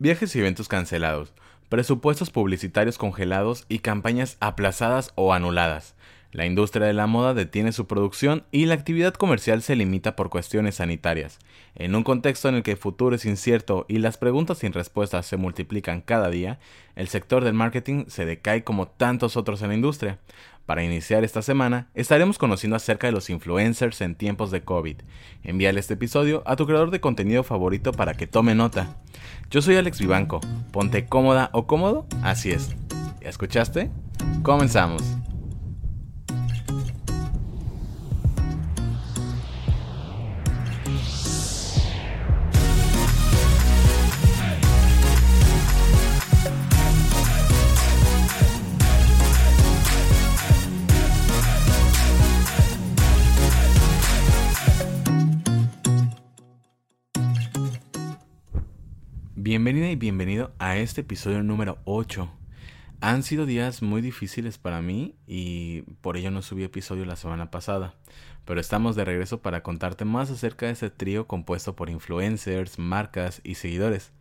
Viajes y eventos cancelados, presupuestos publicitarios congelados y campañas aplazadas o anuladas. La industria de la moda detiene su producción y la actividad comercial se limita por cuestiones sanitarias. En un contexto en el que el futuro es incierto y las preguntas sin respuestas se multiplican cada día, el sector del marketing se decae como tantos otros en la industria. Para iniciar esta semana, estaremos conociendo acerca de los influencers en tiempos de COVID. Envíale este episodio a tu creador de contenido favorito para que tome nota. Yo soy Alex Vivanco. Ponte cómoda o cómodo, así es. ¿Ya escuchaste? Comenzamos. Bienvenida y bienvenido a este episodio número 8. Han sido días muy difíciles para mí y por ello no subí episodio la semana pasada, pero estamos de regreso para contarte más acerca de ese trío compuesto por influencers, marcas y seguidores,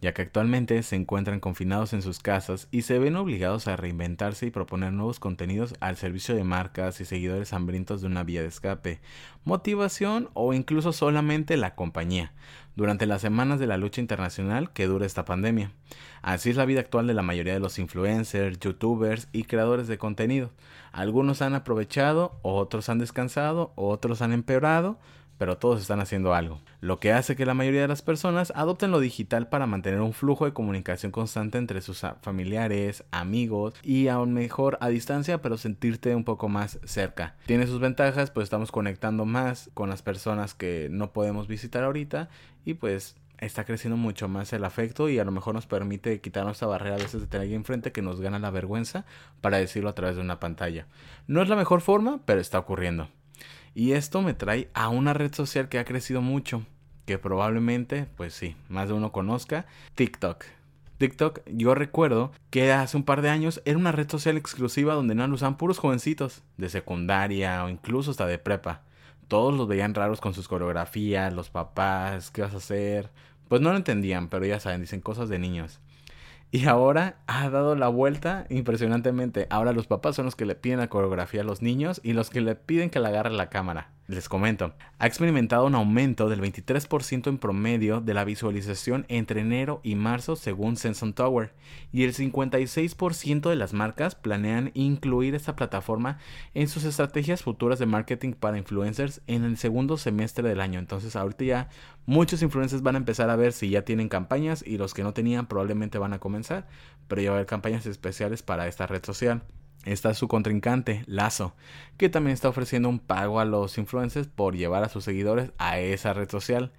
ya que actualmente se encuentran confinados en sus casas y se ven obligados a reinventarse y proponer nuevos contenidos al servicio de marcas y seguidores hambrientos de una vía de escape, motivación o incluso solamente la compañía durante las semanas de la lucha internacional que dura esta pandemia. Así es la vida actual de la mayoría de los influencers, youtubers y creadores de contenido. Algunos han aprovechado, otros han descansado, otros han empeorado, pero todos están haciendo algo, lo que hace que la mayoría de las personas adopten lo digital para mantener un flujo de comunicación constante entre sus familiares, amigos y aún mejor a distancia, pero sentirte un poco más cerca. Tiene sus ventajas, pues estamos conectando más con las personas que no podemos visitar ahorita y pues está creciendo mucho más el afecto y a lo mejor nos permite quitar esta barrera a veces de tener alguien enfrente que nos gana la vergüenza para decirlo a través de una pantalla. No es la mejor forma, pero está ocurriendo. Y esto me trae a una red social que ha crecido mucho, que probablemente, pues sí, más de uno conozca, TikTok. TikTok, yo recuerdo que hace un par de años era una red social exclusiva donde no lo usaban puros jovencitos, de secundaria o incluso hasta de prepa. Todos los veían raros con sus coreografías, los papás, ¿qué vas a hacer? Pues no lo entendían, pero ya saben, dicen cosas de niños. Y ahora ha dado la vuelta impresionantemente. Ahora los papás son los que le piden la coreografía a los niños y los que le piden que le agarre la cámara. Les comento, ha experimentado un aumento del 23% en promedio de la visualización entre enero y marzo según Sensor Tower, y el 56% de las marcas planean incluir esta plataforma en sus estrategias futuras de marketing para influencers en el segundo semestre del año. Entonces ahorita ya muchos influencers van a empezar a ver si ya tienen campañas y los que no tenían probablemente van a comenzar, pero ya va a haber campañas especiales para esta red social está su contrincante, Lazo, que también está ofreciendo un pago a los influencers por llevar a sus seguidores a esa red social.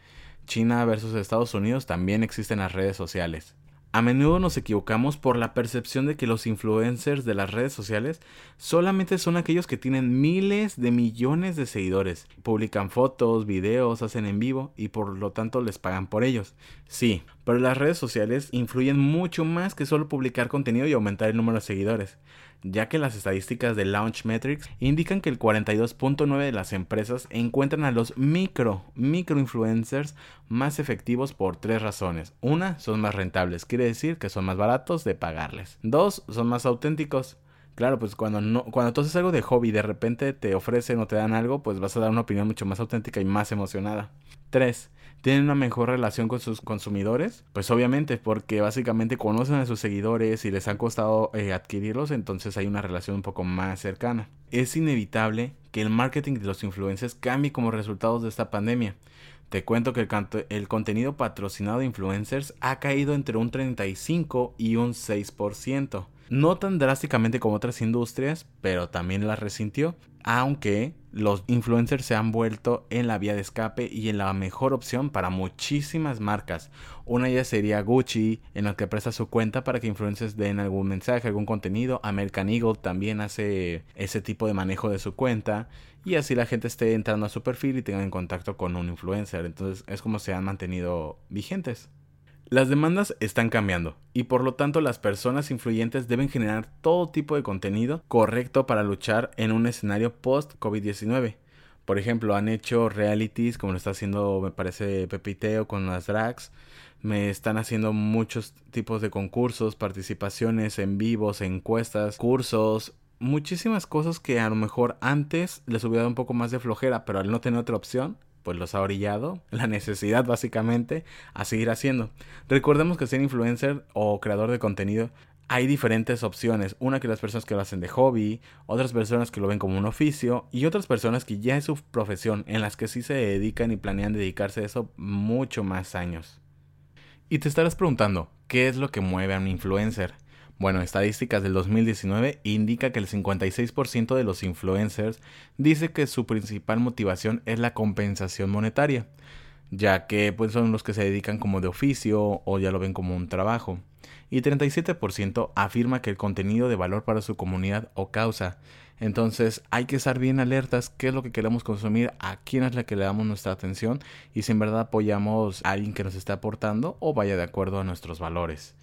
China versus Estados Unidos también existen las redes sociales. A menudo nos equivocamos por la percepción de que los influencers de las redes sociales solamente son aquellos que tienen miles de millones de seguidores, publican fotos, videos, hacen en vivo y por lo tanto les pagan por ellos. Sí, pero las redes sociales influyen mucho más que solo publicar contenido y aumentar el número de seguidores ya que las estadísticas de Launch Metrics indican que el 42.9 de las empresas encuentran a los micro, micro influencers más efectivos por tres razones. Una, son más rentables, quiere decir que son más baratos de pagarles. Dos, son más auténticos. Claro, pues cuando no, cuando tú haces algo de hobby de repente te ofrecen o te dan algo, pues vas a dar una opinión mucho más auténtica y más emocionada. Tres, tienen una mejor relación con sus consumidores? Pues obviamente, porque básicamente conocen a sus seguidores y les han costado eh, adquirirlos, entonces hay una relación un poco más cercana. Es inevitable que el marketing de los influencers cambie como resultado de esta pandemia. Te cuento que el, el, contenido patrocinado de influencers ha caído entre un 35 y un 6%. No tan drásticamente como otras industrias, pero también la resintió, aunque los influencers se han vuelto en la vía de escape y en la mejor opción para muchísimas marcas. Una de ellas sería Gucci, en la que presta su cuenta para que influencers den algún mensaje, algún contenido. American Eagle también hace ese tipo de manejo de su cuenta y así la gente esté entrando a su perfil y tengan en contacto con un influencer. Entonces es como se han mantenido vigentes. Las demandas están cambiando y por lo tanto las personas influyentes deben generar todo tipo de contenido correcto para luchar en un escenario post-COVID-19. Por ejemplo, han hecho realities como lo está haciendo me parece Pepiteo con las drags, me están haciendo muchos tipos de concursos, participaciones en vivos, encuestas, cursos, muchísimas cosas que a lo mejor antes les hubiera dado un poco más de flojera, pero al no tener otra opción, pues los ha orillado, la necesidad básicamente, a seguir haciendo. Recordemos que ser influencer o creador de contenido hay diferentes opciones. Una que las personas que lo hacen de hobby, otras personas que lo ven como un oficio y otras personas que ya es su profesión, en las que sí se dedican y planean dedicarse a eso mucho más años. Y te estarás preguntando, ¿qué es lo que mueve a un influencer? Bueno, estadísticas del 2019 indica que el 56% de los influencers dice que su principal motivación es la compensación monetaria, ya que pues son los que se dedican como de oficio o ya lo ven como un trabajo. Y 37% afirma que el contenido de valor para su comunidad o causa. Entonces hay que estar bien alertas qué es lo que queremos consumir, a quién es la que le damos nuestra atención y si en verdad apoyamos a alguien que nos está aportando o vaya de acuerdo a nuestros valores.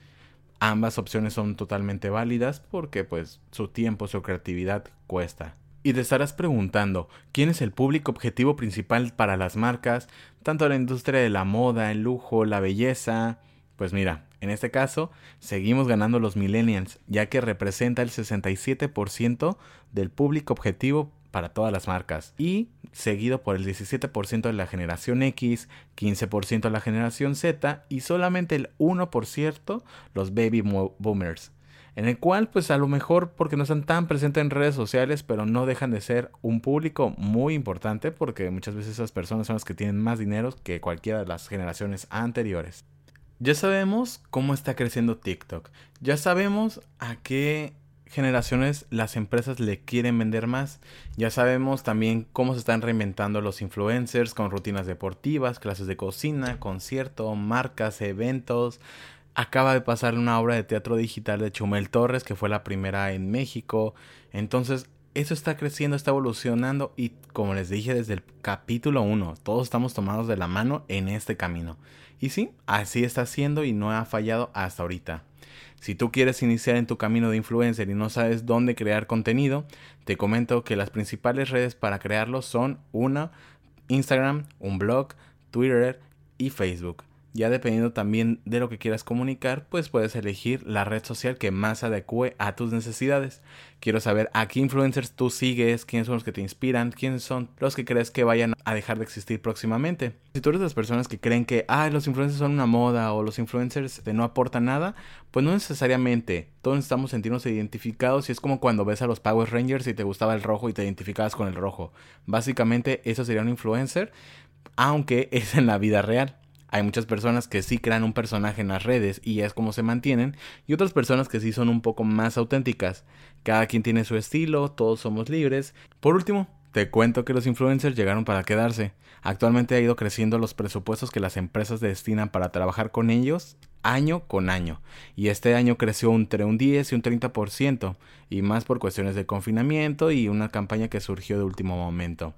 Ambas opciones son totalmente válidas porque pues su tiempo, su creatividad cuesta. Y te estarás preguntando, ¿quién es el público objetivo principal para las marcas, tanto la industria de la moda, el lujo, la belleza? Pues mira, en este caso, seguimos ganando los millennials, ya que representa el 67% del público objetivo para todas las marcas y seguido por el 17% de la generación X, 15% de la generación Z y solamente el 1% los baby boomers. En el cual pues a lo mejor porque no están tan presentes en redes sociales pero no dejan de ser un público muy importante porque muchas veces esas personas son las que tienen más dinero que cualquiera de las generaciones anteriores. Ya sabemos cómo está creciendo TikTok. Ya sabemos a qué generaciones las empresas le quieren vender más. Ya sabemos también cómo se están reinventando los influencers con rutinas deportivas, clases de cocina, concierto, marcas, eventos. Acaba de pasar una obra de teatro digital de Chumel Torres, que fue la primera en México. Entonces, eso está creciendo, está evolucionando y como les dije desde el capítulo 1, todos estamos tomados de la mano en este camino. Y sí, así está siendo y no ha fallado hasta ahorita. Si tú quieres iniciar en tu camino de influencer y no sabes dónde crear contenido, te comento que las principales redes para crearlo son una, Instagram, un blog, Twitter y Facebook. Ya dependiendo también de lo que quieras comunicar, pues puedes elegir la red social que más adecue a tus necesidades. Quiero saber a qué influencers tú sigues, quiénes son los que te inspiran, quiénes son los que crees que vayan a dejar de existir próximamente. Si tú eres de las personas que creen que, ah, los influencers son una moda o los influencers no aportan nada, pues no necesariamente. Todos necesitamos sentirnos identificados y es como cuando ves a los Power Rangers y te gustaba el rojo y te identificabas con el rojo. Básicamente eso sería un influencer, aunque es en la vida real. Hay muchas personas que sí crean un personaje en las redes y es como se mantienen, y otras personas que sí son un poco más auténticas. Cada quien tiene su estilo, todos somos libres. Por último, te cuento que los influencers llegaron para quedarse. Actualmente ha ido creciendo los presupuestos que las empresas destinan para trabajar con ellos año con año. Y este año creció entre un 10 y un 30%, y más por cuestiones de confinamiento y una campaña que surgió de último momento.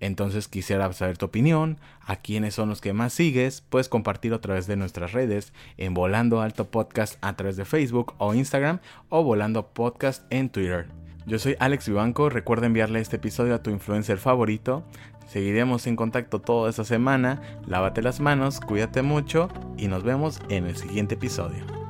Entonces quisiera saber tu opinión, a quiénes son los que más sigues, puedes compartir a través de nuestras redes en Volando Alto Podcast a través de Facebook o Instagram o Volando Podcast en Twitter. Yo soy Alex Vivanco, recuerda enviarle este episodio a tu influencer favorito. Seguiremos en contacto toda esta semana, lávate las manos, cuídate mucho y nos vemos en el siguiente episodio.